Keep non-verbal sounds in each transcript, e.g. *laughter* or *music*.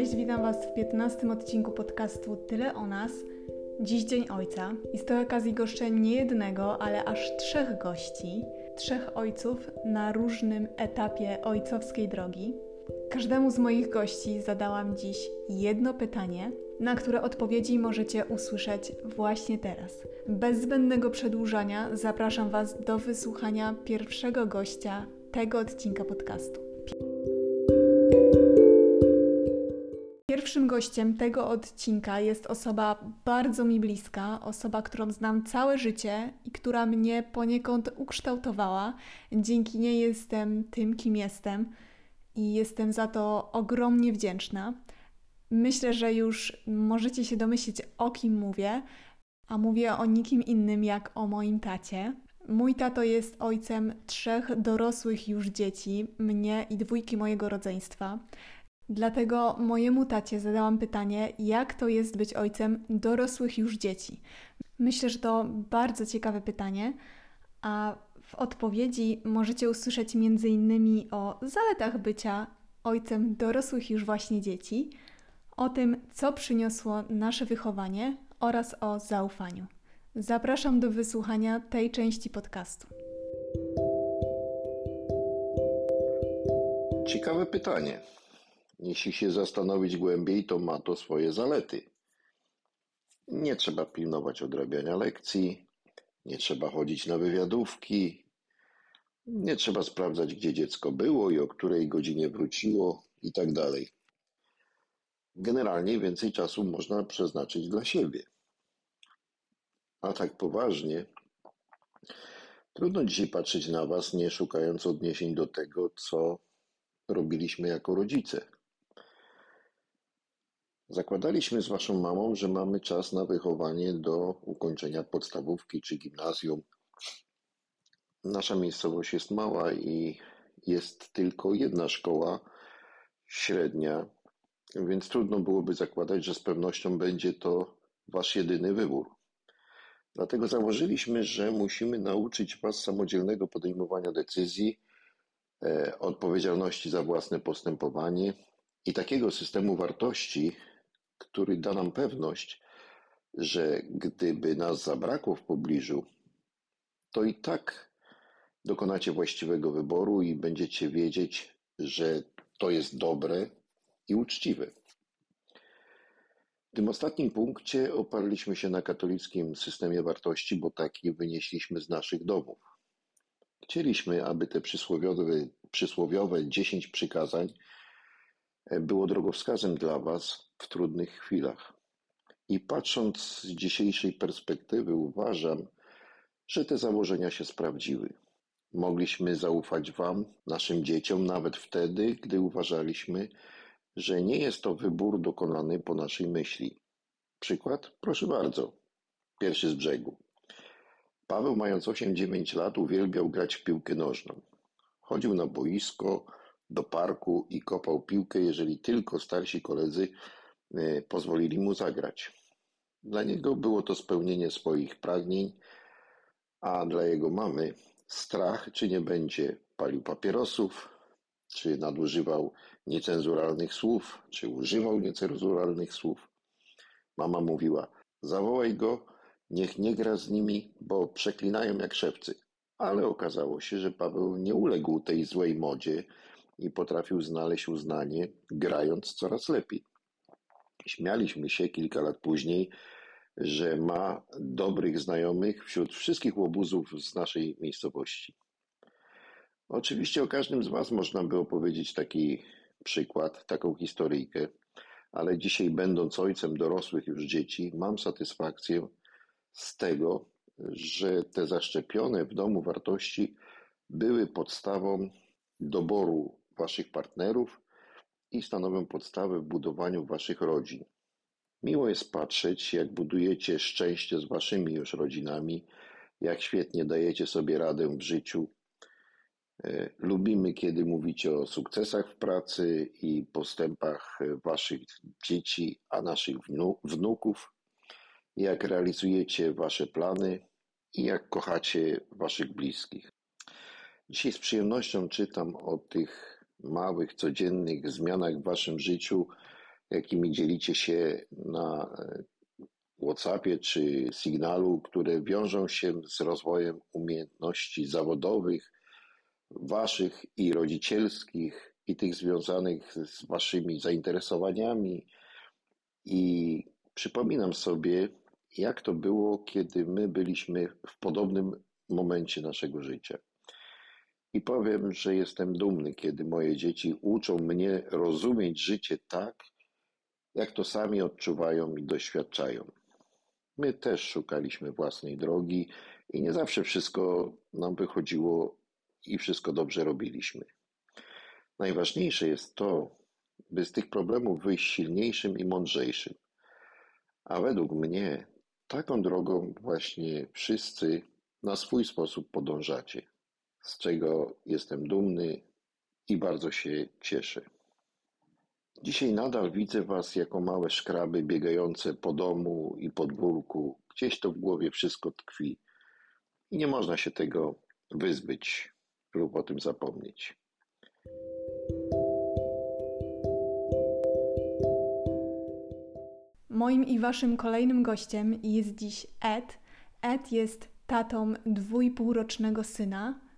Cześć, witam Was w 15 odcinku podcastu Tyle o nas. Dziś Dzień Ojca i z tej okazji goszczę nie jednego, ale aż trzech gości, trzech ojców na różnym etapie ojcowskiej drogi. Każdemu z moich gości zadałam dziś jedno pytanie, na które odpowiedzi możecie usłyszeć właśnie teraz. Bez zbędnego przedłużania zapraszam Was do wysłuchania pierwszego gościa tego odcinka podcastu. Pierwszym gościem tego odcinka jest osoba bardzo mi bliska, osoba, którą znam całe życie i która mnie poniekąd ukształtowała. Dzięki niej jestem tym, kim jestem i jestem za to ogromnie wdzięczna. Myślę, że już możecie się domyślić, o kim mówię, a mówię o nikim innym jak o moim tacie. Mój tato jest ojcem trzech dorosłych już dzieci, mnie i dwójki mojego rodzeństwa. Dlatego mojemu tacie zadałam pytanie, jak to jest być ojcem dorosłych już dzieci. Myślę, że to bardzo ciekawe pytanie, a w odpowiedzi możecie usłyszeć m.in. o zaletach bycia ojcem dorosłych już właśnie dzieci, o tym, co przyniosło nasze wychowanie oraz o zaufaniu. Zapraszam do wysłuchania tej części podcastu. Ciekawe pytanie. Jeśli się zastanowić głębiej, to ma to swoje zalety. Nie trzeba pilnować odrabiania lekcji, nie trzeba chodzić na wywiadówki, nie trzeba sprawdzać, gdzie dziecko było i o której godzinie wróciło i tak dalej. Generalnie więcej czasu można przeznaczyć dla siebie. A tak poważnie, trudno dzisiaj patrzeć na Was, nie szukając odniesień do tego, co robiliśmy jako rodzice. Zakładaliśmy z Waszą mamą, że mamy czas na wychowanie do ukończenia podstawówki czy gimnazjum. Nasza miejscowość jest mała i jest tylko jedna szkoła średnia, więc trudno byłoby zakładać, że z pewnością będzie to Wasz jedyny wybór. Dlatego założyliśmy, że musimy nauczyć Was samodzielnego podejmowania decyzji, e, odpowiedzialności za własne postępowanie i takiego systemu wartości, który da nam pewność, że gdyby nas zabrakło w pobliżu, to i tak dokonacie właściwego wyboru i będziecie wiedzieć, że to jest dobre i uczciwe. W tym ostatnim punkcie oparliśmy się na katolickim systemie wartości, bo taki wynieśliśmy z naszych domów. Chcieliśmy, aby te przysłowiowe, przysłowiowe 10 przykazań było drogowskazem dla Was w trudnych chwilach. I patrząc z dzisiejszej perspektywy, uważam, że te założenia się sprawdziły. Mogliśmy zaufać Wam, naszym dzieciom, nawet wtedy, gdy uważaliśmy, że nie jest to wybór dokonany po naszej myśli. Przykład? Proszę bardzo. Pierwszy z brzegu. Paweł, mając 8-9 lat, uwielbiał grać w piłkę nożną. Chodził na boisko, do parku i kopał piłkę, jeżeli tylko starsi koledzy pozwolili mu zagrać. Dla niego było to spełnienie swoich pragnień, a dla jego mamy strach, czy nie będzie palił papierosów, czy nadużywał niecenzuralnych słów, czy używał niecenzuralnych słów. Mama mówiła: Zawołaj go, niech nie gra z nimi, bo przeklinają jak szewcy. Ale okazało się, że Paweł nie uległ tej złej modzie i potrafił znaleźć uznanie, grając coraz lepiej. Śmialiśmy się kilka lat później, że ma dobrych znajomych wśród wszystkich łobuzów z naszej miejscowości. Oczywiście o każdym z Was można by opowiedzieć taki przykład, taką historyjkę, ale dzisiaj, będąc ojcem dorosłych już dzieci, mam satysfakcję z tego, że te zaszczepione w domu wartości były podstawą doboru Waszych partnerów i stanowią podstawę w budowaniu Waszych rodzin. Miło jest patrzeć, jak budujecie szczęście z Waszymi już rodzinami, jak świetnie dajecie sobie radę w życiu. E, lubimy, kiedy mówicie o sukcesach w pracy i postępach Waszych dzieci, a naszych wnuków, jak realizujecie Wasze plany i jak kochacie Waszych bliskich. Dzisiaj z przyjemnością czytam o tych małych, codziennych zmianach w waszym życiu jakimi dzielicie się na e, WhatsAppie czy Signalu, które wiążą się z rozwojem umiejętności zawodowych, waszych i rodzicielskich, i tych związanych z waszymi zainteresowaniami. I przypominam sobie, jak to było, kiedy my byliśmy w podobnym momencie naszego życia. I powiem, że jestem dumny, kiedy moje dzieci uczą mnie rozumieć życie tak, jak to sami odczuwają i doświadczają. My też szukaliśmy własnej drogi i nie zawsze wszystko nam wychodziło i wszystko dobrze robiliśmy. Najważniejsze jest to, by z tych problemów wyjść silniejszym i mądrzejszym. A według mnie taką drogą właśnie wszyscy na swój sposób podążacie, z czego jestem dumny i bardzo się cieszę. Dzisiaj nadal widzę was jako małe szkraby biegające po domu i podwórku. Gdzieś to w głowie wszystko tkwi. I nie można się tego wyzbyć lub o tym zapomnieć. Moim i waszym kolejnym gościem jest dziś Ed. Ed jest tatą dwójpółrocznego syna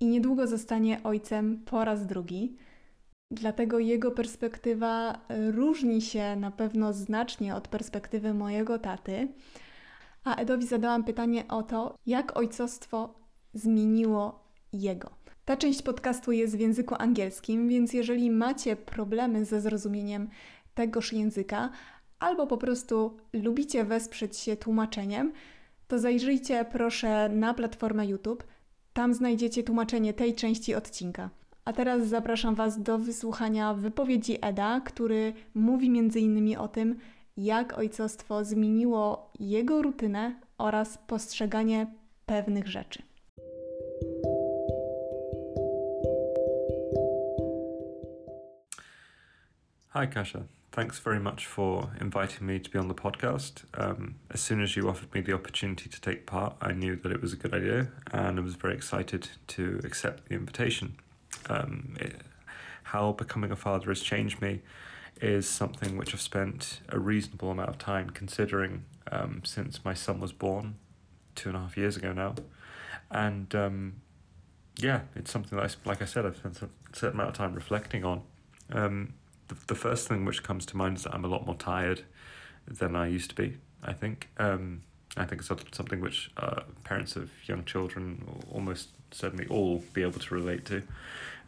i niedługo zostanie ojcem po raz drugi. Dlatego jego perspektywa e, różni się na pewno znacznie od perspektywy mojego taty. A Edowi zadałam pytanie o to, jak ojcostwo zmieniło jego. Ta część podcastu jest w języku angielskim, więc jeżeli macie problemy ze zrozumieniem tegoż języka, albo po prostu lubicie wesprzeć się tłumaczeniem, to zajrzyjcie proszę na platformę YouTube. Tam znajdziecie tłumaczenie tej części odcinka. A teraz zapraszam Was do wysłuchania wypowiedzi Eda, który mówi m.in. o tym, jak ojcostwo zmieniło jego rutynę oraz postrzeganie pewnych rzeczy. Hi, Kasia. Thanks very much for inviting me to be on the podcast. Um, as soon as you offered me the opportunity to take part, I knew that it was a good idea and I was very excited to accept the invitation. um, it, how becoming a father has changed me is something which I've spent a reasonable amount of time considering um, since my son was born two and a half years ago now. And um, yeah, it's something that, I, like I said, I've spent a certain amount of time reflecting on. Um, the, the first thing which comes to mind is that I'm a lot more tired than I used to be, I think. Um, I think it's something which uh, parents of young children almost certainly all be able to relate to.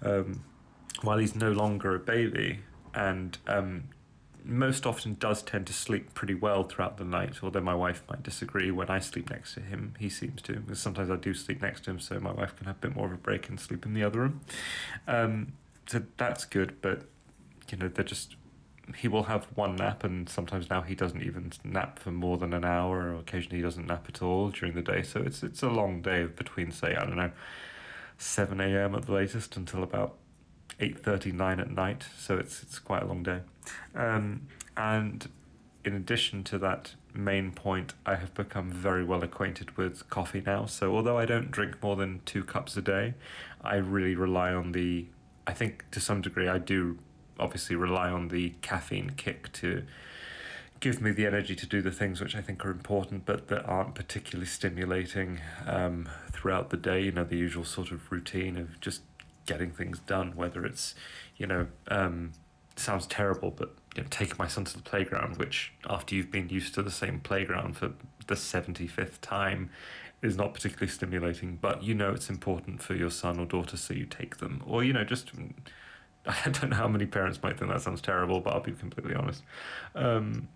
Um, while he's no longer a baby and um, most often does tend to sleep pretty well throughout the night, although my wife might disagree when I sleep next to him. He seems to, because sometimes I do sleep next to him, so my wife can have a bit more of a break and sleep in the other room. Um, so that's good, but you know, they're just he will have one nap, and sometimes now he doesn't even nap for more than an hour, or occasionally he doesn't nap at all during the day. So it's it's a long day between say I don't know, seven a.m. at the latest until about eight thirty nine at night. So it's it's quite a long day, um, and in addition to that main point, I have become very well acquainted with coffee now. So although I don't drink more than two cups a day, I really rely on the. I think to some degree I do obviously rely on the caffeine kick to give me the energy to do the things which I think are important but that aren't particularly stimulating um, throughout the day. You know, the usual sort of routine of just getting things done, whether it's, you know, um, sounds terrible, but you know, taking my son to the playground, which after you've been used to the same playground for the 75th time is not particularly stimulating, but you know it's important for your son or daughter, so you take them. Or, you know, just *laughs* I don't know how many parents might think that sounds terrible, but I'll be completely honest. Um,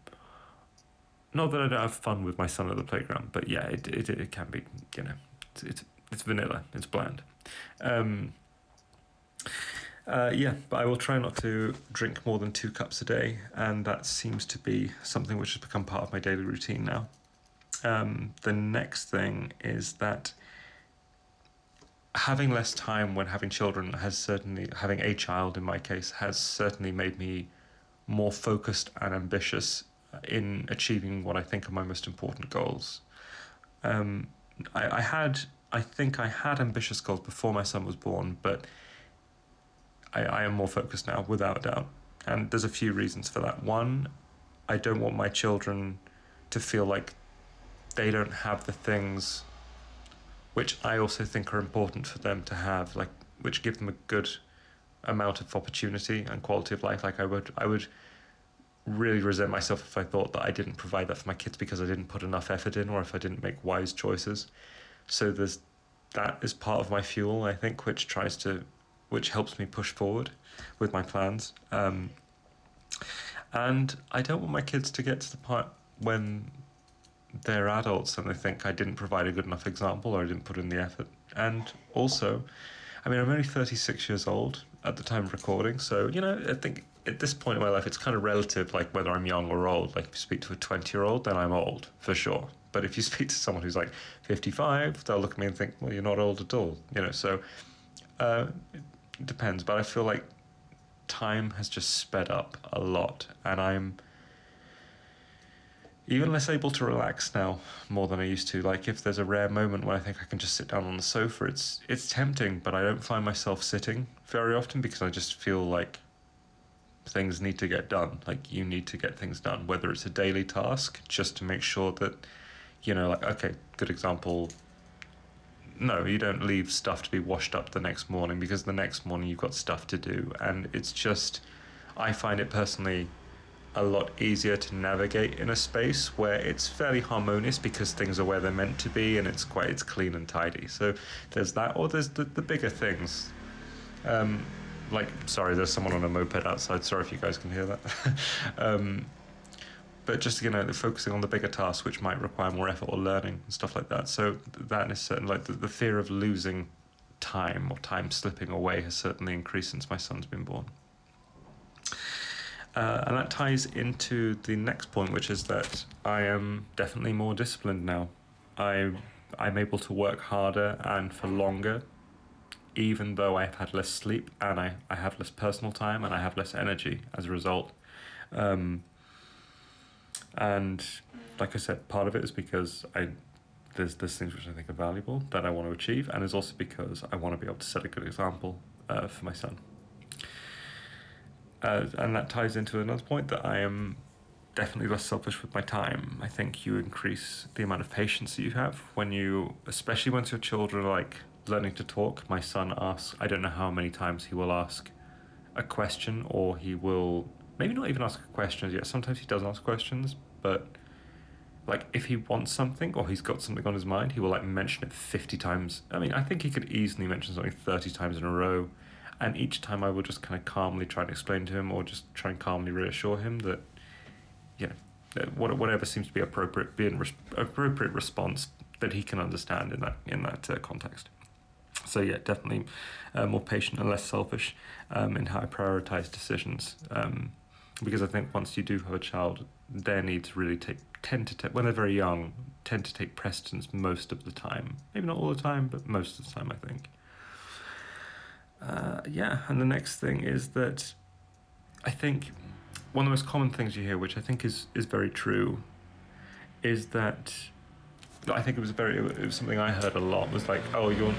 not that I don't have fun with my son at the playground, but yeah, it it, it can be, you know, it's, it's, it's vanilla, it's bland. Um, uh, yeah, but I will try not to drink more than two cups a day, and that seems to be something which has become part of my daily routine now. Um, the next thing is that having less time when having children has certainly having a child in my case has certainly made me more focused and ambitious in achieving what I think are my most important goals. Um, I, I had I think I had ambitious goals before my son was born, but I, I am more focused now, without doubt. And there's a few reasons for that. One, I don't want my children to feel like they don't have the things which I also think are important for them to have, like which give them a good amount of opportunity and quality of life. Like I would, I would really resent myself if I thought that I didn't provide that for my kids because I didn't put enough effort in, or if I didn't make wise choices. So there's that is part of my fuel, I think, which tries to, which helps me push forward with my plans. Um, and I don't want my kids to get to the part when they're adults and they think I didn't provide a good enough example or I didn't put in the effort. And also, I mean, I'm only 36 years old at the time of recording, so, you know, I think at this point in my life, it's kind of relative, like whether I'm young or old. Like, if you speak to a 20 year old, then I'm old, for sure. But if you *laughs* speak to someone who's like 55, they'll look at me and think, well, you're not old at all, you know, so uh, it depends. But I feel like time has just sped up a lot, and I'm even less able to relax now more than I used to. Like if there's a rare moment when I think I can just sit down on the sofa, it's it's tempting, but I don't find myself sitting very often because I just feel like things need to get done. Like you need to get things done, whether it's a daily task, just to make sure that, you know, like okay, good example. No, you don't leave stuff to be washed up the next morning because the next morning you've got stuff to do, and it's just, I find it personally a lot easier to navigate in a space where it's fairly harmonious because things are where they're meant to be and it's quite it's clean and tidy. So there's that, or there's the, the bigger things. Um, like sorry, there's someone on a moped outside. Sorry if you guys can hear that. *laughs* um, but just you know, focusing on the bigger tasks which might require more effort or learning and stuff like that. So that is certain like the, the fear of losing time or time slipping away has certainly increased since my son's been born. Uh, and that ties into the next point, which is that I am definitely more disciplined now. I I'm able to work harder and for longer, even though I've had less sleep and I, I have less personal time and I have less energy as a result. Um, and like I said, part of it is because I there's there's things which I think are valuable that I want to achieve, and it's also because I want to be able to set a good example uh, for my son. Uh, and that ties into another point that I am definitely less selfish with my time. I think you increase the amount of patience that you have when you, especially once your children are like learning to talk. My son asks, I don't know how many times he will ask a question or he will maybe not even ask questions yet. Sometimes he does ask questions, but like if he wants something or he's got something on his mind, he will like mention it 50 times. I mean, I think he could easily mention something 30 times in a row and each time I will just kind of calmly try and explain to him or just try and calmly reassure him that, you know, that whatever seems to be appropriate, be an res- appropriate response that he can understand in that in that uh, context. So yeah, definitely uh, more patient and less selfish um, in how I prioritize decisions. Um, because I think once you do have a child, their needs really take tend to take when they're very young tend to take precedence most of the time. Maybe not all the time, but most of the time, I think uh, yeah, and the next thing is that I think one of the most common things you hear, which I think is is very true, is that I think it was very it was something I heard a lot was like, oh, you'll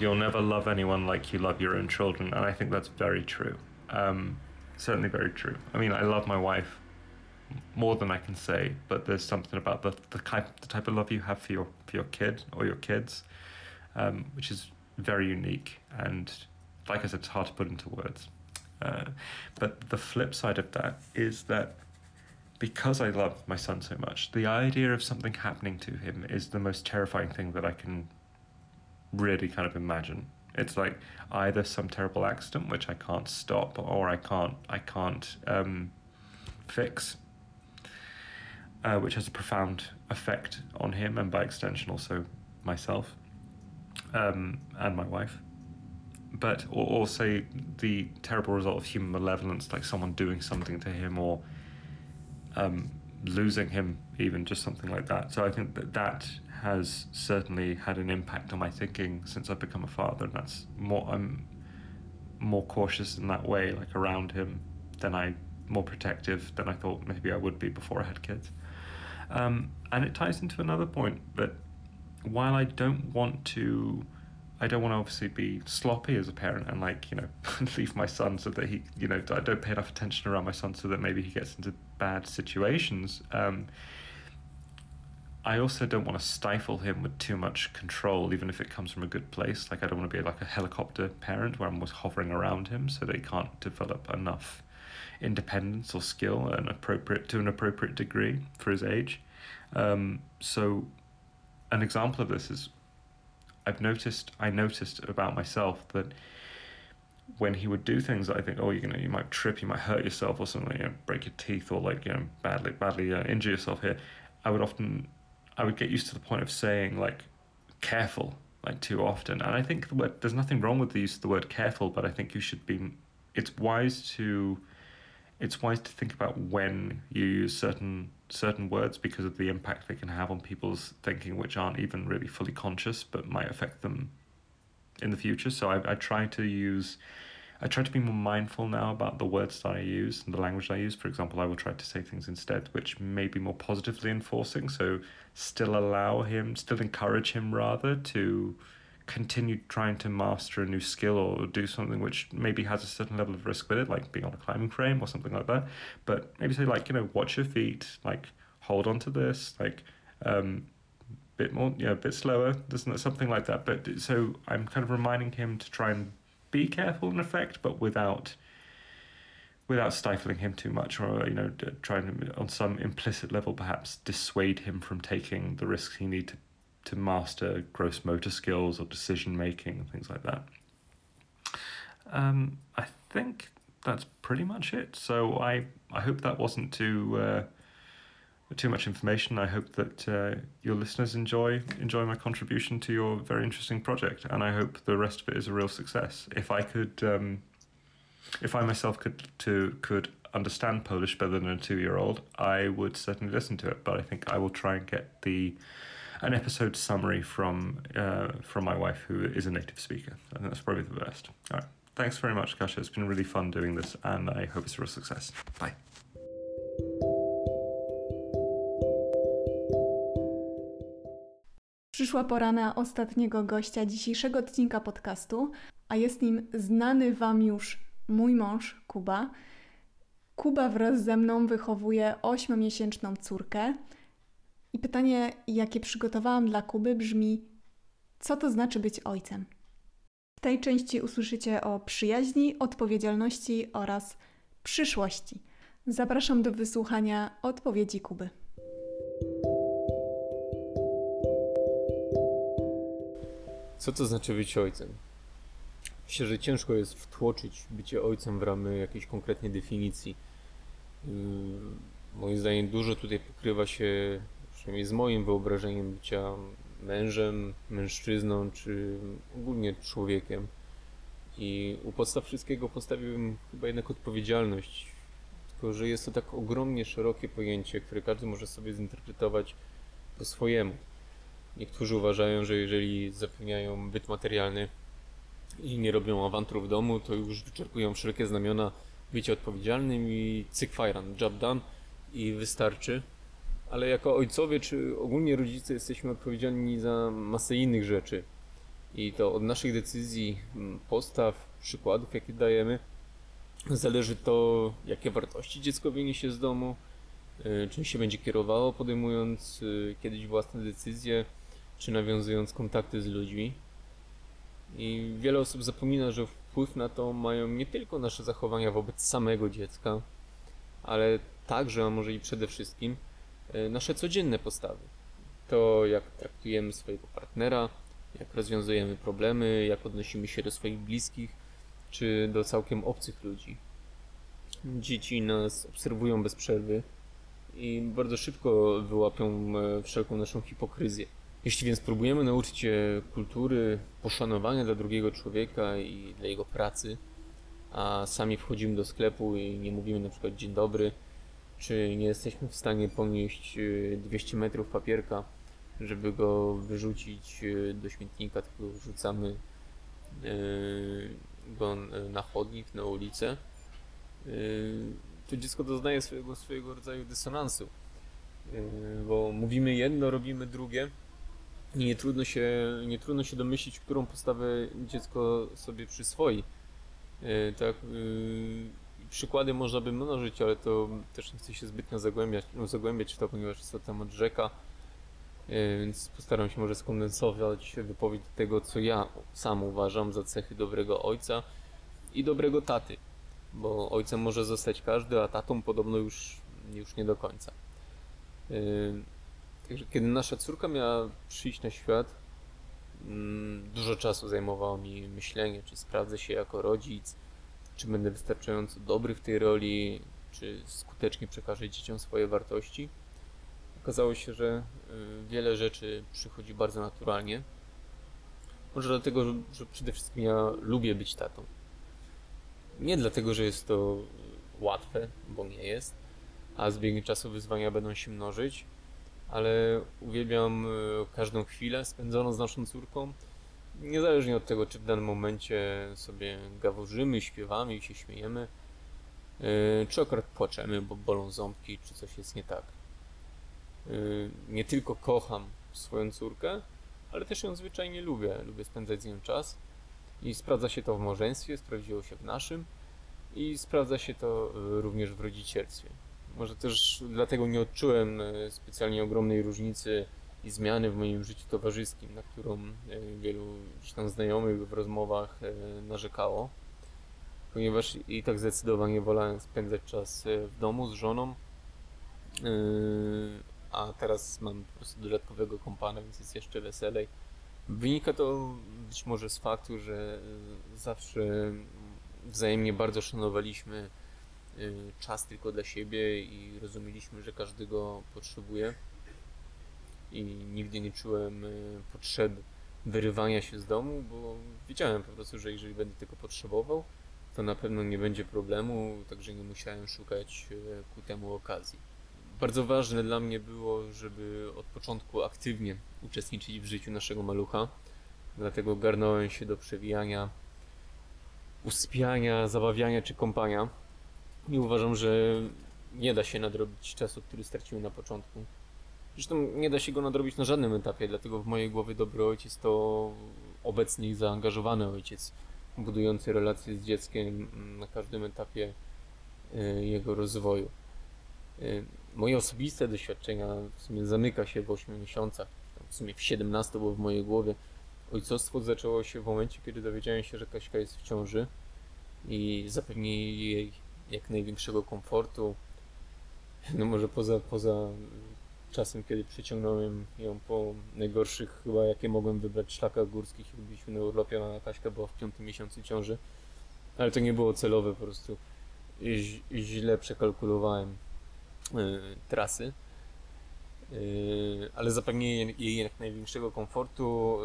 you'll never love anyone like you love your own children, and I think that's very true. Um, certainly very true. I mean, I love my wife more than I can say, but there's something about the the type the type of love you have for your for your kid or your kids, um, which is very unique and like I said, it's hard to put into words. Uh, but the flip side of that is that because I love my son so much, the idea of something happening to him is the most terrifying thing that I can really kind of imagine. It's like either some terrible accident which I can't stop, or I can't I can't um, fix, uh, which has a profound effect on him and by extension also myself um, and my wife. But say the terrible result of human malevolence, like someone doing something to him or um, losing him, even just something like that. So I think that that has certainly had an impact on my thinking since I've become a father, and that's more. I'm more cautious in that way, like around him, than I more protective than I thought maybe I would be before I had kids. Um, and it ties into another point that while I don't want to, I don't want to obviously be sloppy as a parent and like you know *laughs* leave my son so that he you know I don't pay enough attention around my son so that maybe he gets into bad situations. Um, I also don't want to stifle him with too much control, even if it comes from a good place. Like I don't want to be like a helicopter parent where I'm always hovering around him so that he can't develop enough independence or skill and appropriate to an appropriate degree for his age. Um, so, an example of this is I've noticed I noticed about myself that when he would do things that I think, oh, you know, you might trip, you might hurt yourself or something, you know, break your teeth or like you know badly badly uh, injure yourself here, I would often I would get used to the point of saying like careful like too often, and I think the word, there's nothing wrong with the use of the word careful, but I think you should be. It's wise to it's wise to think about when you use certain certain words because of the impact they can have on people's thinking, which aren't even really fully conscious, but might affect them in the future. So I, I try to use, I try to be more mindful now about the words that I use and the language I use. For example, I will try to say things instead which may be more positively enforcing. So still allow him, still encourage him rather to continue trying to master a new skill or do something which maybe has a certain level of risk with it, like being on a climbing frame or something like that. But maybe say like, you know, watch your feet, like hold on to this, like um bit more yeah, a bit slower, doesn't something like that. But so I'm kind of reminding him to try and be careful in effect, but without without stifling him too much or you know trying to on some implicit level perhaps dissuade him from taking the risks he need to to master gross motor skills or decision making and things like that. Um, I think that's pretty much it. So I I hope that wasn't too uh, too much information. I hope that uh, your listeners enjoy enjoy my contribution to your very interesting project, and I hope the rest of it is a real success. If I could, um, if I myself could to could understand Polish better than a two year old, I would certainly listen to it. But I think I will try and get the an episode summary from uh, from my wife, who is a native speaker. I think that's probably the best. All right. Thanks very much, Kasia. It's been really fun doing this, and I hope it's a real success. Bye. Przyszła pora na ostatniego gościa dzisiejszego odcinka podcastu, a jest nim znany Wam już mój mąż, Kuba. Kuba wraz ze mną wychowuje ośmiomiesięczną córkę. I pytanie, jakie przygotowałam dla Kuby, brzmi: co to znaczy być ojcem? W tej części usłyszycie o przyjaźni, odpowiedzialności oraz przyszłości. Zapraszam do wysłuchania odpowiedzi Kuby. Co to znaczy być ojcem? Myślę, że ciężko jest wtłoczyć bycie ojcem w ramy jakiejś konkretnej definicji. Yy, moim zdaniem dużo tutaj pokrywa się przynajmniej z moim wyobrażeniem bycia mężem, mężczyzną, czy ogólnie człowiekiem. I u podstaw wszystkiego postawiłbym chyba jednak odpowiedzialność. Tylko, że jest to tak ogromnie szerokie pojęcie, które każdy może sobie zinterpretować po swojemu. Niektórzy uważają, że jeżeli zapewniają byt materialny i nie robią awantur w domu, to już wyczerpują wszelkie znamiona bycia odpowiedzialnym i cyk fajran, job done i wystarczy ale jako ojcowie czy ogólnie rodzice jesteśmy odpowiedzialni za masę innych rzeczy. I to od naszych decyzji, postaw, przykładów, jakie dajemy, zależy to, jakie wartości dziecko wyniesie z domu, e, czym się będzie kierowało, podejmując e, kiedyś własne decyzje, czy nawiązując kontakty z ludźmi. I wiele osób zapomina, że wpływ na to mają nie tylko nasze zachowania wobec samego dziecka, ale także, a może i przede wszystkim, nasze codzienne postawy. To, jak traktujemy swojego partnera, jak rozwiązujemy problemy, jak odnosimy się do swoich bliskich, czy do całkiem obcych ludzi. Dzieci nas obserwują bez przerwy i bardzo szybko wyłapią e, wszelką naszą hipokryzję. Jeśli więc próbujemy nauczyć się kultury poszanowania dla drugiego człowieka i dla jego pracy, a sami wchodzimy do sklepu i nie mówimy na przykład dzień dobry, czy nie jesteśmy w stanie ponieść 200 y, metrów papierka, żeby go wyrzucić y, do śmietnika, tylko rzucamy y, go na chodnik, na ulicę, to dziecko doznaje swojego, swojego rodzaju dysonansu. Bo mówimy jedno, robimy drugie, Nie trudno się, nie trudno się domyślić, którą postawę dziecko sobie przyswoi. Tak, przykłady można by mnożyć, ale to też nie chcę się zbytnio zagłębiać, no, zagłębiać w to, ponieważ jest to temat rzeka. E, więc postaram się może skondensować wypowiedź tego, co ja sam uważam za cechy dobrego ojca i dobrego taty. Bo ojcem może zostać każdy, a tatą podobno już, już nie do końca. E, także kiedy nasza córka miała przyjść na świat, mm, dużo czasu zajmowało mi myślenie, czy sprawdzę się jako rodzic, czy będę wystarczająco dobry w tej roli, czy skutecznie przekażę dzieciom swoje wartości. Okazało się, że y, wiele rzeczy przychodzi bardzo naturalnie. Może dlatego, że przede wszystkim ja lubię być tatą. Nie dlatego, że jest to łatwe, bo nie jest, a z biegiem czasu wyzwania będą się mnożyć, ale uwielbiam y, każdą chwilę spędzoną z naszą córką niezależnie od tego, czy w danym momencie sobie gaworzymy, śpiewamy i się śmiejemy, yy, czy akurat płaczemy, bo bolą ząbki, czy coś jest nie tak. Yy, nie tylko kocham swoją córkę, ale też ją zwyczajnie lubię. Lubię spędzać z nią czas i sprawdza się to w małżeństwie, sprawdziło się w naszym i sprawdza się to yy, również w rodzicielstwie. Może też dlatego nie odczułem specjalnie ogromnej różnicy i zmiany w moim życiu towarzyskim, na którą e, wielu tam znajomych w rozmowach e, narzekało, ponieważ i tak zdecydowanie wolałem spędzać czas e, w domu z żoną, a teraz mam po prostu dodatkowego kompana, więc jest jeszcze weselej. Wynika to być może z faktu, że zawsze wzajemnie bardzo szanowaliśmy czas tylko dla siebie i rozumieliśmy, że każdy go potrzebuje i nigdy nie czułem y, potrzeby wyrywania się z domu, bo wiedziałem po prostu, że jeżeli będę tego potrzebował, to na pewno nie będzie problemu, także nie musiałem szukać y, ku temu okazji. Bardzo ważne dla mnie było, żeby od początku aktywnie uczestniczyć w życiu naszego malucha, dlatego garnąłem się do przewijania, uspiania, zabawiania czy kąpania i uważam, że nie da się nadrobić czasu, który straciłem na początku. Zresztą nie da się go nadrobić na żadnym etapie, dlatego w mojej głowie dobry ojciec to obecny i zaangażowany ojciec, budujący relacje z dzieckiem na każdym etapie e, jego rozwoju. E, moje osobiste doświadczenia w sumie zamyka się w 8 miesiącach, w sumie w 17, bo w mojej głowie ojcostwo zaczęło się w momencie, kiedy dowiedziałem się, że Kaśka jest w ciąży i zapewnienie jej jak największego komfortu, no może poza, poza czasem, kiedy przeciągnąłem ją po najgorszych chyba jakie mogłem wybrać szlakach górskich i byliśmy na urlopie, a Kaśka była w piątym miesiącu ciąży. Ale to nie było celowe, po prostu źle przekalkulowałem y, trasy. Y, ale zapewnienie jej jak największego komfortu,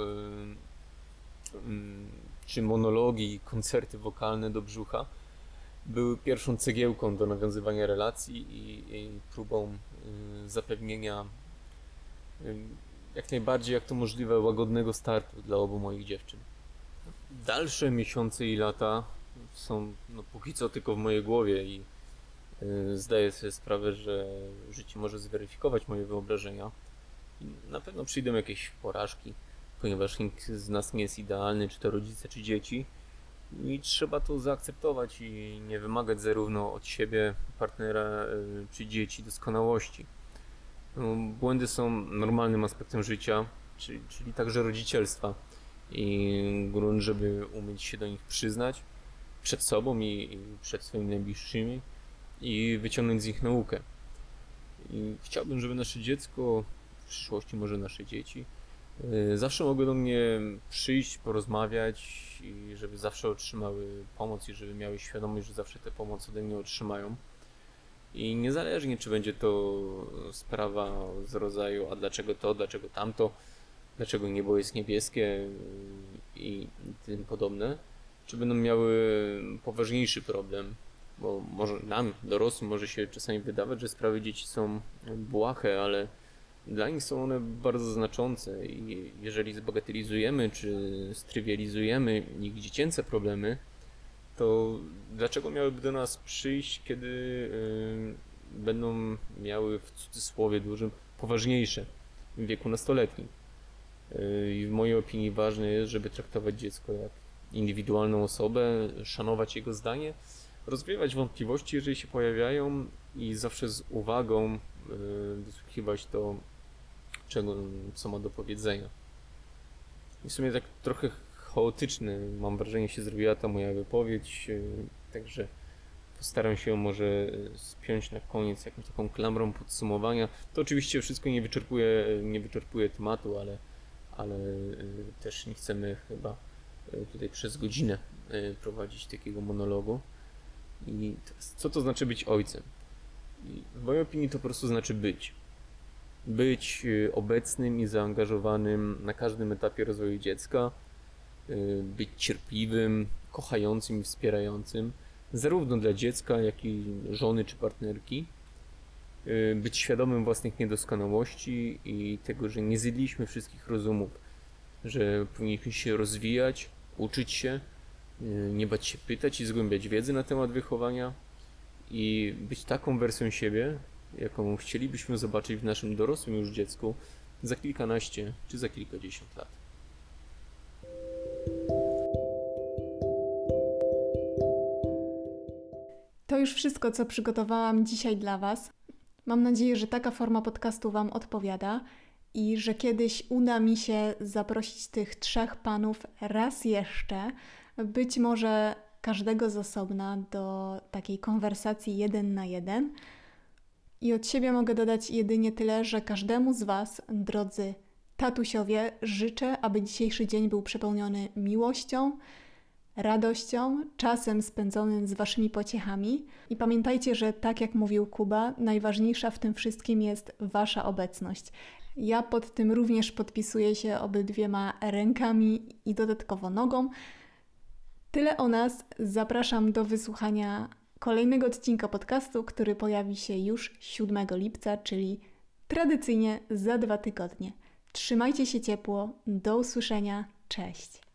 y, czy monologi, koncerty wokalne do brzucha były pierwszą cegiełką do nawiązywania relacji i, i próbą y, zapewnienia y, jak najbardziej jak to możliwe łagodnego startu dla obu moich dziewczyn. Dalsze miesiące i lata są no, póki co tylko w mojej głowie i y, zdaję sobie sprawę, że życie może zweryfikować moje wyobrażenia. I na pewno przyjdą jakieś porażki, ponieważ nikt z nas nie jest idealny, czy to rodzice, czy dzieci i trzeba to zaakceptować i nie wymagać zarówno od siebie, partnera y, czy dzieci doskonałości. No, błędy są normalnym aspektem życia, czyli, czyli także rodzicielstwa. I grunt, żeby umieć się do nich przyznać przed sobą i, i przed swoimi najbliższymi i wyciągnąć z nich naukę. I chciałbym, żeby nasze dziecko, w przyszłości może nasze dzieci, zawsze mogły do mnie przyjść, porozmawiać i żeby zawsze otrzymały pomoc i żeby miały świadomość, że zawsze tę pomoc ode mnie otrzymają. I niezależnie, czy będzie to sprawa z rodzaju, a dlaczego to, dlaczego tamto, dlaczego niebo jest niebieskie y, i tym podobne, czy będą miały poważniejszy problem, bo może nam, dorosłym, może się czasami wydawać, że sprawy dzieci są błahe, ale dla nich są one bardzo znaczące i jeżeli zbagatelizujemy czy strywializujemy ich dziecięce problemy, to dlaczego miałyby do nas przyjść, kiedy będą miały w cudzysłowie dużym poważniejsze w wieku nastoletnim? Yy, I w mojej opinii ważne jest, żeby traktować dziecko jak indywidualną osobę, szanować jego zdanie, rozwiewać wątpliwości, jeżeli się pojawiają i zawsze z uwagą yy, wysłuchiwać to, czego, co ma do powiedzenia. I w sumie tak trochę chaotyczny, mam wrażenie, się zrobiła ta moja wypowiedź, yy, także postaram się może spiąć na koniec jakąś taką klamrą podsumowania. To oczywiście wszystko nie wyczerpuje, nie wyczerpuje tematu, ale, ale też nie chcemy chyba tutaj przez godzinę prowadzić takiego monologu. I co to znaczy być ojcem? I w mojej opinii to po prostu znaczy być. Być obecnym i zaangażowanym na każdym etapie rozwoju dziecka, być cierpliwym, kochającym i wspierającym zarówno dla dziecka, jak i żony czy partnerki. Y, być świadomym własnych niedoskonałości i tego, że nie zjedliśmy wszystkich rozumów, że powinniśmy się rozwijać, uczyć się, y, nie bać się pytać i zgłębiać wiedzy na temat wychowania i być taką wersją siebie, jaką chcielibyśmy zobaczyć w naszym dorosłym już dziecku za kilkanaście czy za kilkadziesiąt lat. To już wszystko, co przygotowałam dzisiaj dla Was. Mam nadzieję, że taka forma podcastu Wam odpowiada i że kiedyś uda mi się zaprosić tych trzech panów raz jeszcze, być może każdego z osobna do takiej konwersacji jeden na jeden. I od siebie mogę dodać jedynie tyle, że każdemu z Was, drodzy tatusiowie, życzę, aby dzisiejszy dzień był przepełniony miłością, radością, czasem spędzonym z waszymi pociechami. I pamiętajcie, że tak jak mówił Kuba, najważniejsza w tym wszystkim jest wasza obecność. Ja pod tym również podpisuję się obydwiema rękami i dodatkowo nogą. Tyle o nas. Zapraszam do wysłuchania kolejnego odcinka podcastu, który pojawi się już 7 lipca, czyli tradycyjnie za dwa tygodnie. Trzymajcie się ciepło. Do usłyszenia. Cześć.